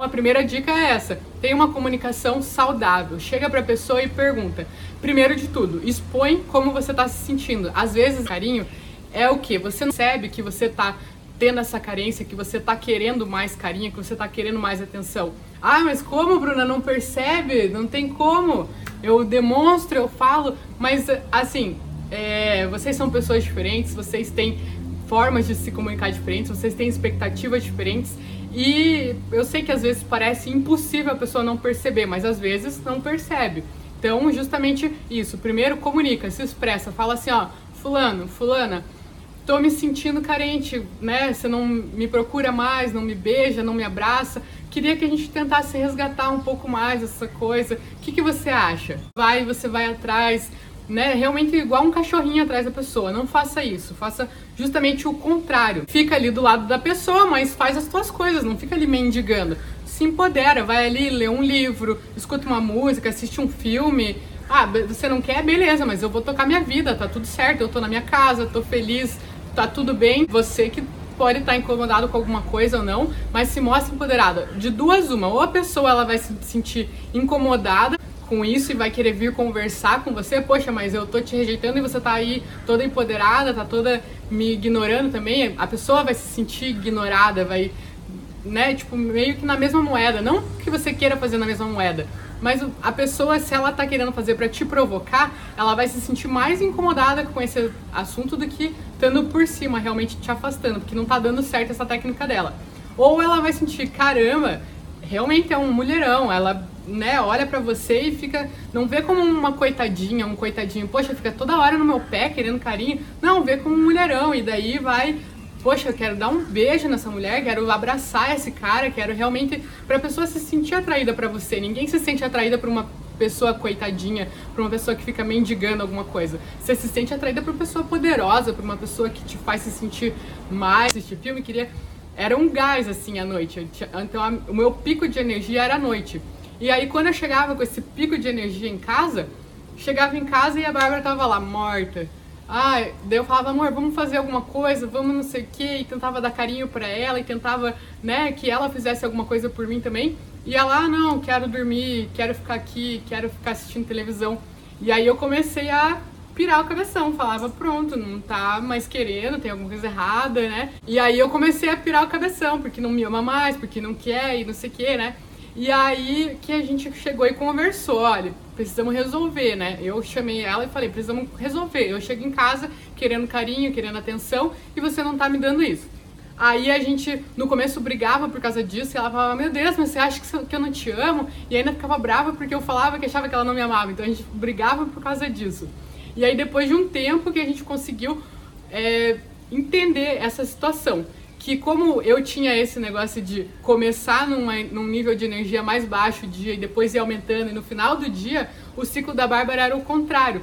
A primeira dica é essa: tenha uma comunicação saudável. Chega para a pessoa e pergunta. Primeiro de tudo, expõe como você está se sentindo. Às vezes, carinho é o que você não percebe que você está tendo essa carência, que você está querendo mais carinho, que você está querendo mais atenção. Ah, mas como, Bruna? Não percebe? Não tem como. Eu demonstro, eu falo, mas assim, é, vocês são pessoas diferentes, vocês têm formas de se comunicar diferentes, vocês têm expectativas diferentes e eu sei que às vezes parece impossível a pessoa não perceber, mas às vezes não percebe. Então, justamente isso. Primeiro, comunica, se expressa, fala assim, ó, fulano, fulana, tô me sentindo carente, né? Você não me procura mais, não me beija, não me abraça. Queria que a gente tentasse resgatar um pouco mais essa coisa. O que, que você acha? Vai, você vai atrás, né, realmente igual um cachorrinho atrás da pessoa. Não faça isso, faça justamente o contrário. Fica ali do lado da pessoa, mas faz as tuas coisas, não fica ali mendigando. Se empodera, vai ali ler um livro, escuta uma música, assiste um filme. Ah, você não quer? Beleza, mas eu vou tocar minha vida, tá tudo certo, eu tô na minha casa, tô feliz, tá tudo bem. Você que pode estar incomodado com alguma coisa ou não, mas se mostra empoderada. De duas uma, ou a pessoa ela vai se sentir incomodada com isso e vai querer vir conversar com você, poxa, mas eu tô te rejeitando e você tá aí toda empoderada, tá toda me ignorando também, a pessoa vai se sentir ignorada, vai, né, tipo, meio que na mesma moeda, não que você queira fazer na mesma moeda, mas a pessoa, se ela tá querendo fazer para te provocar, ela vai se sentir mais incomodada com esse assunto do que estando por cima, realmente te afastando, porque não tá dando certo essa técnica dela. Ou ela vai sentir, caramba, realmente é um mulherão, ela né, olha para você e fica, não vê como uma coitadinha, um coitadinho, poxa, fica toda hora no meu pé querendo carinho. Não, vê como um mulherão e daí vai, poxa, eu quero dar um beijo nessa mulher, quero abraçar esse cara, quero realmente para a pessoa se sentir atraída para você. Ninguém se sente atraída por uma pessoa coitadinha, por uma pessoa que fica mendigando alguma coisa. Você se sente atraída por uma pessoa poderosa, por uma pessoa que te faz se sentir mais. Este filme queria era um gás assim à noite. Então a, o meu pico de energia era à noite. E aí quando eu chegava com esse pico de energia em casa, chegava em casa e a Bárbara tava lá morta. Ah, daí eu falava, amor, vamos fazer alguma coisa, vamos não sei o quê, e tentava dar carinho para ela e tentava, né, que ela fizesse alguma coisa por mim também. E ela, ah, não, quero dormir, quero ficar aqui, quero ficar assistindo televisão. E aí eu comecei a pirar o cabeção, falava, pronto, não tá mais querendo, tem alguma coisa errada, né? E aí eu comecei a pirar o cabeção, porque não me ama mais, porque não quer e não sei o que, né? E aí que a gente chegou e conversou, olha, precisamos resolver, né? Eu chamei ela e falei, precisamos resolver. Eu chego em casa querendo carinho, querendo atenção, e você não tá me dando isso. Aí a gente, no começo, brigava por causa disso, e ela falava, meu Deus, mas você acha que eu não te amo? E ainda ficava brava porque eu falava que achava que ela não me amava. Então a gente brigava por causa disso. E aí depois de um tempo que a gente conseguiu é, entender essa situação. Que como eu tinha esse negócio de começar numa, num nível de energia mais baixo o dia e depois ir aumentando, e no final do dia o ciclo da Bárbara era o contrário.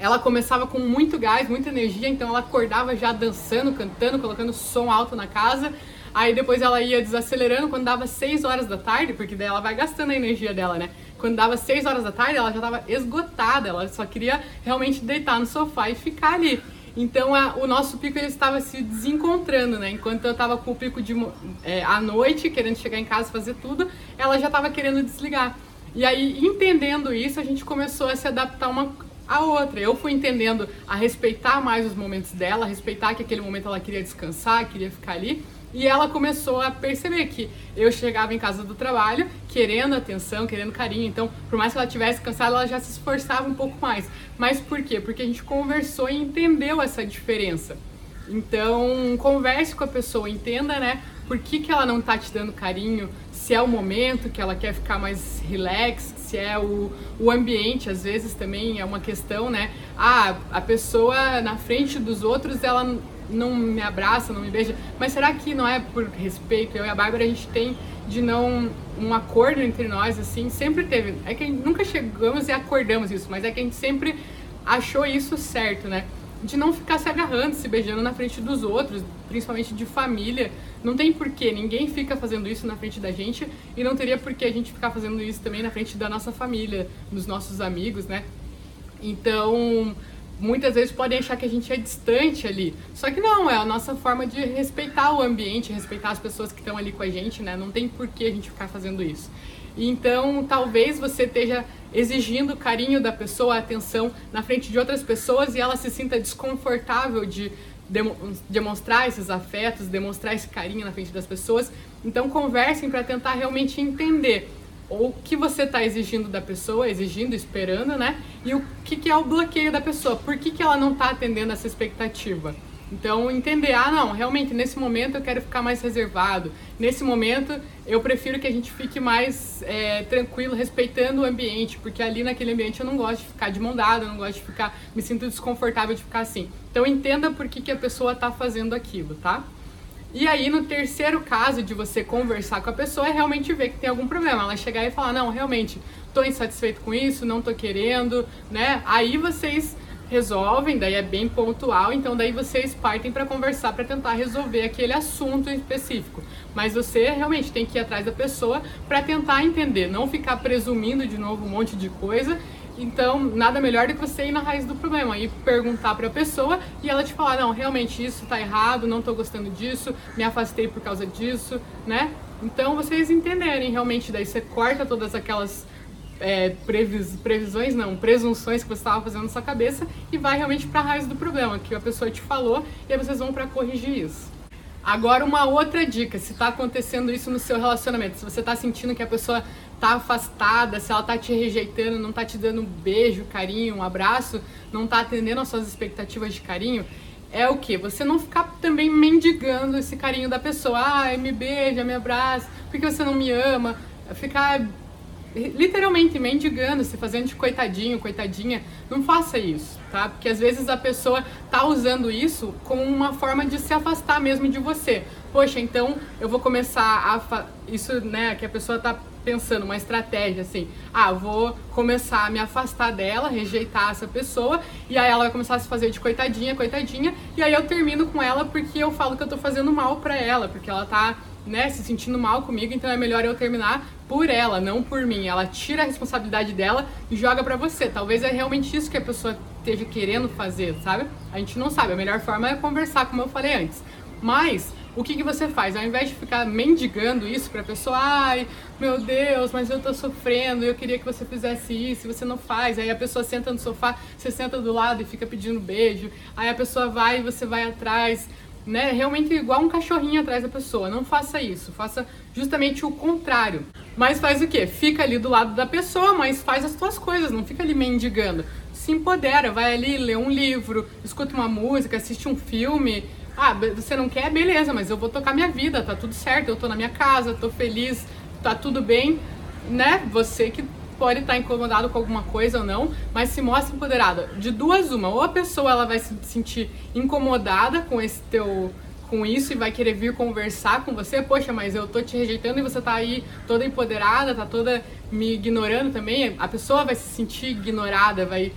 Ela começava com muito gás, muita energia, então ela acordava já dançando, cantando, colocando som alto na casa. Aí depois ela ia desacelerando quando dava 6 horas da tarde, porque daí ela vai gastando a energia dela, né? Quando dava 6 horas da tarde, ela já estava esgotada, ela só queria realmente deitar no sofá e ficar ali. Então a, o nosso pico ele estava se desencontrando, né? Enquanto eu estava com o pico de é, à noite, querendo chegar em casa fazer tudo, ela já estava querendo desligar. E aí, entendendo isso, a gente começou a se adaptar uma a outra. Eu fui entendendo a respeitar mais os momentos dela, a respeitar que aquele momento ela queria descansar, queria ficar ali. E ela começou a perceber que eu chegava em casa do trabalho querendo atenção, querendo carinho. Então, por mais que ela tivesse cansada, ela já se esforçava um pouco mais. Mas por quê? Porque a gente conversou e entendeu essa diferença. Então, converse com a pessoa, entenda, né, por que, que ela não tá te dando carinho, se é o momento que ela quer ficar mais relax, se é o, o ambiente, às vezes também é uma questão, né? Ah, a pessoa na frente dos outros, ela não me abraça, não me beija, mas será que não é por respeito? Eu e a Bárbara, a gente tem de não um acordo entre nós, assim, sempre teve. É que nunca chegamos e acordamos isso, mas é que a gente sempre achou isso certo, né? De não ficar se agarrando, se beijando na frente dos outros, principalmente de família. Não tem porquê, ninguém fica fazendo isso na frente da gente e não teria porquê a gente ficar fazendo isso também na frente da nossa família, dos nossos amigos, né? Então, muitas vezes podem achar que a gente é distante ali. Só que não, é a nossa forma de respeitar o ambiente, respeitar as pessoas que estão ali com a gente, né? Não tem por que a gente ficar fazendo isso. Então, talvez você esteja exigindo carinho da pessoa, atenção na frente de outras pessoas e ela se sinta desconfortável de demonstrar esses afetos, demonstrar esse carinho na frente das pessoas. Então, conversem para tentar realmente entender o que você está exigindo da pessoa, exigindo, esperando, né? E o que, que é o bloqueio da pessoa, por que, que ela não está atendendo essa expectativa. Então, entender, ah, não, realmente nesse momento eu quero ficar mais reservado. Nesse momento eu prefiro que a gente fique mais é, tranquilo, respeitando o ambiente, porque ali naquele ambiente eu não gosto de ficar de mão dada, eu não gosto de ficar, me sinto desconfortável de ficar assim. Então, entenda por que, que a pessoa está fazendo aquilo, tá? E aí, no terceiro caso de você conversar com a pessoa, é realmente ver que tem algum problema. Ela chegar e falar, não, realmente, tô insatisfeito com isso, não tô querendo, né? Aí vocês resolvem, daí é bem pontual, então daí vocês partem para conversar para tentar resolver aquele assunto específico. Mas você realmente tem que ir atrás da pessoa para tentar entender, não ficar presumindo de novo um monte de coisa. Então, nada melhor do que você ir na raiz do problema e perguntar para a pessoa e ela te falar: "Não, realmente isso está errado, não estou gostando disso, me afastei por causa disso", né? Então, vocês entenderem realmente daí você corta todas aquelas é, previs, previsões, não, presunções que você estava fazendo na sua cabeça e vai realmente para a raiz do problema, que a pessoa te falou, e aí vocês vão para corrigir isso. Agora, uma outra dica: se está acontecendo isso no seu relacionamento, se você está sentindo que a pessoa está afastada, se ela está te rejeitando, não está te dando um beijo, carinho, um abraço, não está atendendo às suas expectativas de carinho, é o que? Você não ficar também mendigando esse carinho da pessoa. Ah, me beija, me abraça, porque você não me ama? Ficar literalmente mendigando, se fazendo de coitadinho, coitadinha, não faça isso, tá? Porque às vezes a pessoa tá usando isso como uma forma de se afastar mesmo de você. Poxa, então eu vou começar a isso, né, que a pessoa tá pensando uma estratégia assim, ah, vou começar a me afastar dela, rejeitar essa pessoa, e aí ela vai começar a se fazer de coitadinha, coitadinha, e aí eu termino com ela porque eu falo que eu tô fazendo mal para ela, porque ela tá né, se sentindo mal comigo, então é melhor eu terminar por ela, não por mim. Ela tira a responsabilidade dela e joga para você. Talvez é realmente isso que a pessoa esteja querendo fazer, sabe? A gente não sabe. A melhor forma é conversar, como eu falei antes. Mas o que, que você faz? Ao invés de ficar mendigando isso pra pessoa, ai, meu Deus, mas eu tô sofrendo, eu queria que você fizesse isso, e você não faz. Aí a pessoa senta no sofá, você senta do lado e fica pedindo beijo. Aí a pessoa vai e você vai atrás né, realmente igual um cachorrinho atrás da pessoa. Não faça isso, faça justamente o contrário. Mas faz o quê? Fica ali do lado da pessoa, mas faz as tuas coisas, não fica ali mendigando. Se empodera, vai ali ler um livro, escuta uma música, assiste um filme. Ah, você não quer? Beleza, mas eu vou tocar minha vida, tá tudo certo, eu tô na minha casa, tô feliz, tá tudo bem, né? Você que pode estar incomodado com alguma coisa ou não, mas se mostra empoderada. De duas uma, ou a pessoa ela vai se sentir incomodada com esse teu com isso e vai querer vir conversar com você, poxa, mas eu tô te rejeitando e você tá aí toda empoderada, tá toda me ignorando também, a pessoa vai se sentir ignorada, vai,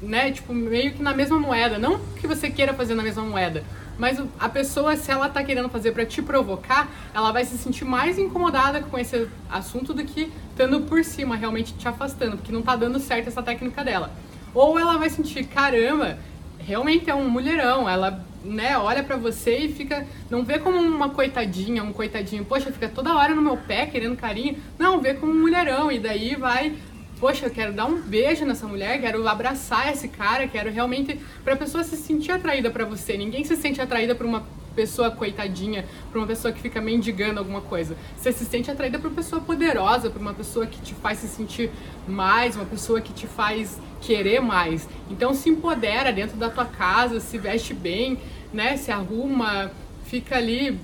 né, tipo, meio que na mesma moeda, não que você queira fazer na mesma moeda, mas a pessoa, se ela tá querendo fazer para te provocar, ela vai se sentir mais incomodada com esse assunto do que estando por cima, realmente te afastando, porque não tá dando certo essa técnica dela. Ou ela vai sentir, caramba, realmente é um mulherão, ela né, olha para você e fica, não vê como uma coitadinha, um coitadinho, poxa, fica toda hora no meu pé querendo carinho. Não, vê como um mulherão e daí vai poxa, eu quero dar um beijo nessa mulher, quero abraçar esse cara, quero realmente para a pessoa se sentir atraída para você. Ninguém se sente atraída por uma pessoa coitadinha, por uma pessoa que fica mendigando alguma coisa. Você se sente atraída por uma pessoa poderosa, por uma pessoa que te faz se sentir mais, uma pessoa que te faz querer mais. Então se empodera dentro da tua casa, se veste bem, né? Se arruma, fica ali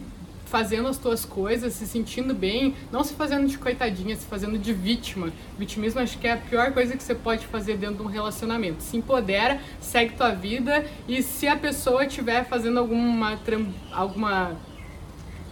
fazendo as tuas coisas, se sentindo bem, não se fazendo de coitadinha, se fazendo de vítima. Vitimismo acho que é a pior coisa que você pode fazer dentro de um relacionamento. Se empodera, segue tua vida e se a pessoa estiver fazendo alguma alguma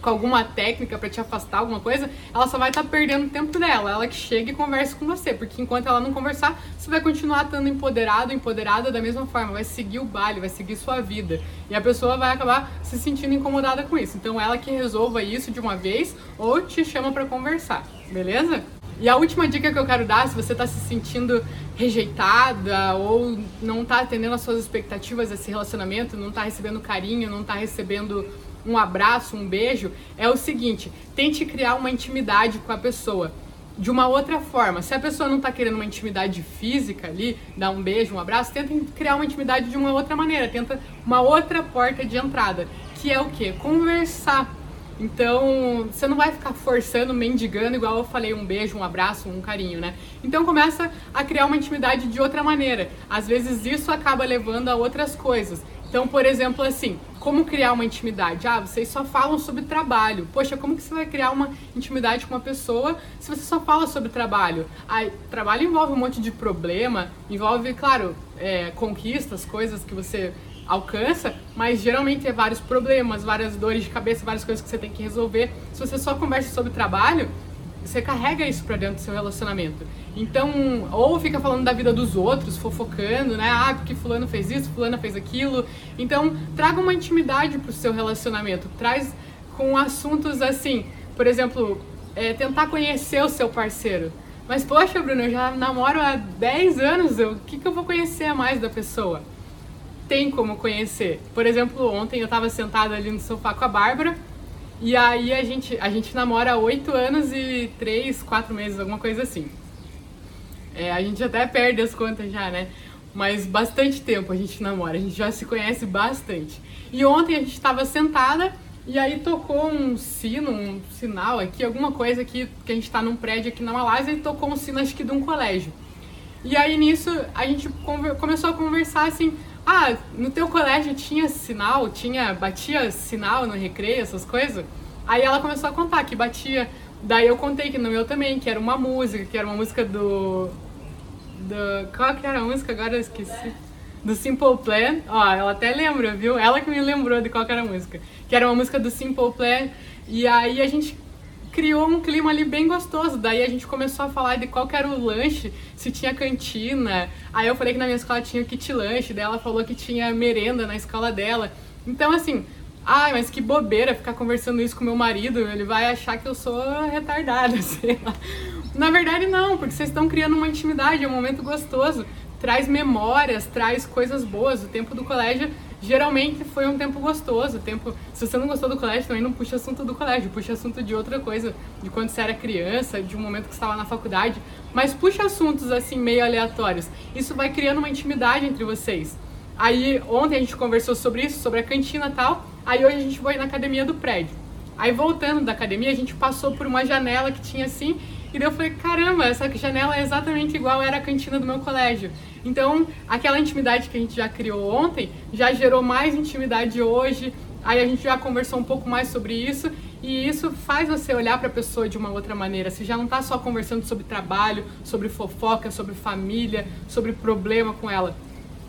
com alguma técnica para te afastar, alguma coisa, ela só vai estar tá perdendo tempo dela. Ela que chega e conversa com você, porque enquanto ela não conversar, você vai continuar estando empoderado, empoderada da mesma forma, vai seguir o baile, vai seguir sua vida. E a pessoa vai acabar se sentindo incomodada com isso. Então ela que resolva isso de uma vez ou te chama para conversar, beleza? E a última dica que eu quero dar, se você está se sentindo rejeitada ou não está atendendo às suas expectativas desse relacionamento, não está recebendo carinho, não está recebendo um abraço, um beijo, é o seguinte: tente criar uma intimidade com a pessoa de uma outra forma. Se a pessoa não está querendo uma intimidade física ali, dar um beijo, um abraço, tenta criar uma intimidade de uma outra maneira, tenta uma outra porta de entrada, que é o que? Conversar. Então, você não vai ficar forçando, mendigando, igual eu falei, um beijo, um abraço, um carinho, né? Então começa a criar uma intimidade de outra maneira. Às vezes isso acaba levando a outras coisas. Então, por exemplo, assim, como criar uma intimidade? Ah, vocês só falam sobre trabalho. Poxa, como que você vai criar uma intimidade com uma pessoa se você só fala sobre trabalho? Ah, trabalho envolve um monte de problema, envolve, claro, é, conquistas, coisas que você alcança, mas geralmente é vários problemas, várias dores de cabeça, várias coisas que você tem que resolver. Se você só conversa sobre trabalho, você carrega isso para dentro do seu relacionamento. Então, ou fica falando da vida dos outros, fofocando, né? Ah, porque fulano fez isso, fulana fez aquilo. Então, traga uma intimidade pro seu relacionamento. Traz com assuntos assim, por exemplo, é, tentar conhecer o seu parceiro. Mas, poxa, Bruno, eu já namoro há 10 anos, o que, que eu vou conhecer mais da pessoa? Tem como conhecer. Por exemplo, ontem eu estava sentada ali no sofá com a Bárbara, e aí a gente, a gente namora há 8 anos e 3, 4 meses, alguma coisa assim. É, a gente até perde as contas já, né? Mas bastante tempo a gente namora, a gente já se conhece bastante. E ontem a gente estava sentada e aí tocou um sino, um sinal aqui, alguma coisa aqui, que a gente está num prédio aqui na Malásia e tocou um sino acho que de um colégio. E aí nisso a gente começou a conversar assim, ah, no teu colégio tinha sinal, tinha, batia sinal no recreio, essas coisas? Aí ela começou a contar que batia. Daí eu contei que no meu também, que era uma música, que era uma música do do. Qual que era a música? Agora eu esqueci. Do Simple Plan. Ó, ela até lembra, viu? Ela que me lembrou de qual que era a música. Que era uma música do Simple Plan. E aí a gente criou um clima ali bem gostoso. Daí a gente começou a falar de qual era o lanche, se tinha cantina. Aí eu falei que na minha escola tinha kit lanche, daí ela falou que tinha merenda na escola dela. Então, assim, ai, mas que bobeira ficar conversando isso com meu marido, ele vai achar que eu sou retardada, sei lá. Na verdade, não, porque vocês estão criando uma intimidade, é um momento gostoso. Traz memórias, traz coisas boas. O tempo do colégio geralmente foi um tempo gostoso. tempo, se você não gostou do colégio, também não puxa assunto do colégio, puxa assunto de outra coisa, de quando você era criança, de um momento que você estava na faculdade. Mas puxa assuntos assim meio aleatórios. Isso vai criando uma intimidade entre vocês. Aí ontem a gente conversou sobre isso, sobre a cantina e tal. Aí hoje a gente foi na academia do prédio. Aí voltando da academia, a gente passou por uma janela que tinha assim e daí eu falei, caramba, essa janela é exatamente igual era a cantina do meu colégio. Então, aquela intimidade que a gente já criou ontem, já gerou mais intimidade hoje. Aí a gente já conversou um pouco mais sobre isso e isso faz você olhar para a pessoa de uma outra maneira. Você já não está só conversando sobre trabalho, sobre fofoca, sobre família, sobre problema com ela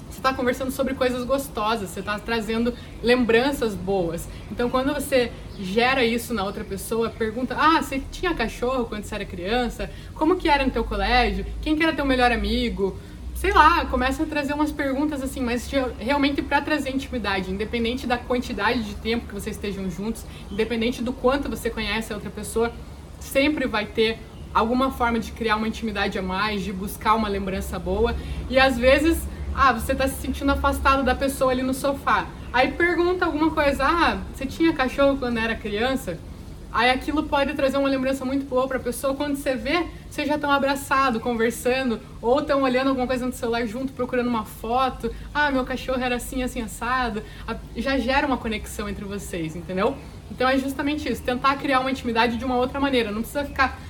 você está conversando sobre coisas gostosas, você está trazendo lembranças boas. Então, quando você gera isso na outra pessoa, pergunta: Ah, você tinha cachorro quando você era criança? Como que era no teu colégio? Quem que era teu melhor amigo? Sei lá, começa a trazer umas perguntas assim, mas realmente para trazer intimidade, independente da quantidade de tempo que vocês estejam juntos, independente do quanto você conhece a outra pessoa, sempre vai ter alguma forma de criar uma intimidade a mais, de buscar uma lembrança boa. E às vezes ah, você tá se sentindo afastado da pessoa ali no sofá. Aí pergunta alguma coisa, ah, você tinha cachorro quando era criança? Aí aquilo pode trazer uma lembrança muito boa para a pessoa. Quando você vê, vocês já estão abraçados, conversando, ou estão olhando alguma coisa no celular junto, procurando uma foto. Ah, meu cachorro era assim, assim, assado. Já gera uma conexão entre vocês, entendeu? Então é justamente isso, tentar criar uma intimidade de uma outra maneira. Não precisa ficar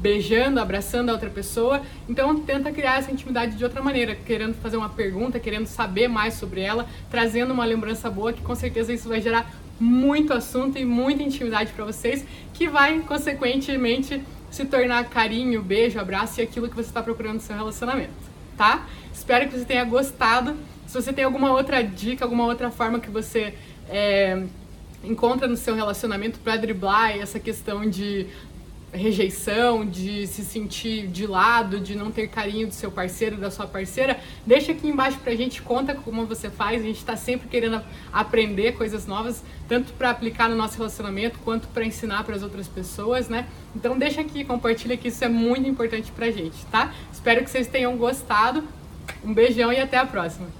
beijando, abraçando a outra pessoa. Então tenta criar essa intimidade de outra maneira, querendo fazer uma pergunta, querendo saber mais sobre ela, trazendo uma lembrança boa que com certeza isso vai gerar muito assunto e muita intimidade para vocês, que vai consequentemente se tornar carinho, beijo, abraço e aquilo que você está procurando no seu relacionamento, tá? Espero que você tenha gostado. Se você tem alguma outra dica, alguma outra forma que você é, encontra no seu relacionamento para driblar essa questão de rejeição, de se sentir de lado, de não ter carinho do seu parceiro, da sua parceira, deixa aqui embaixo pra gente, conta como você faz. A gente tá sempre querendo aprender coisas novas, tanto para aplicar no nosso relacionamento quanto para ensinar para as outras pessoas, né? Então deixa aqui, compartilha que isso é muito importante pra gente, tá? Espero que vocês tenham gostado. Um beijão e até a próxima.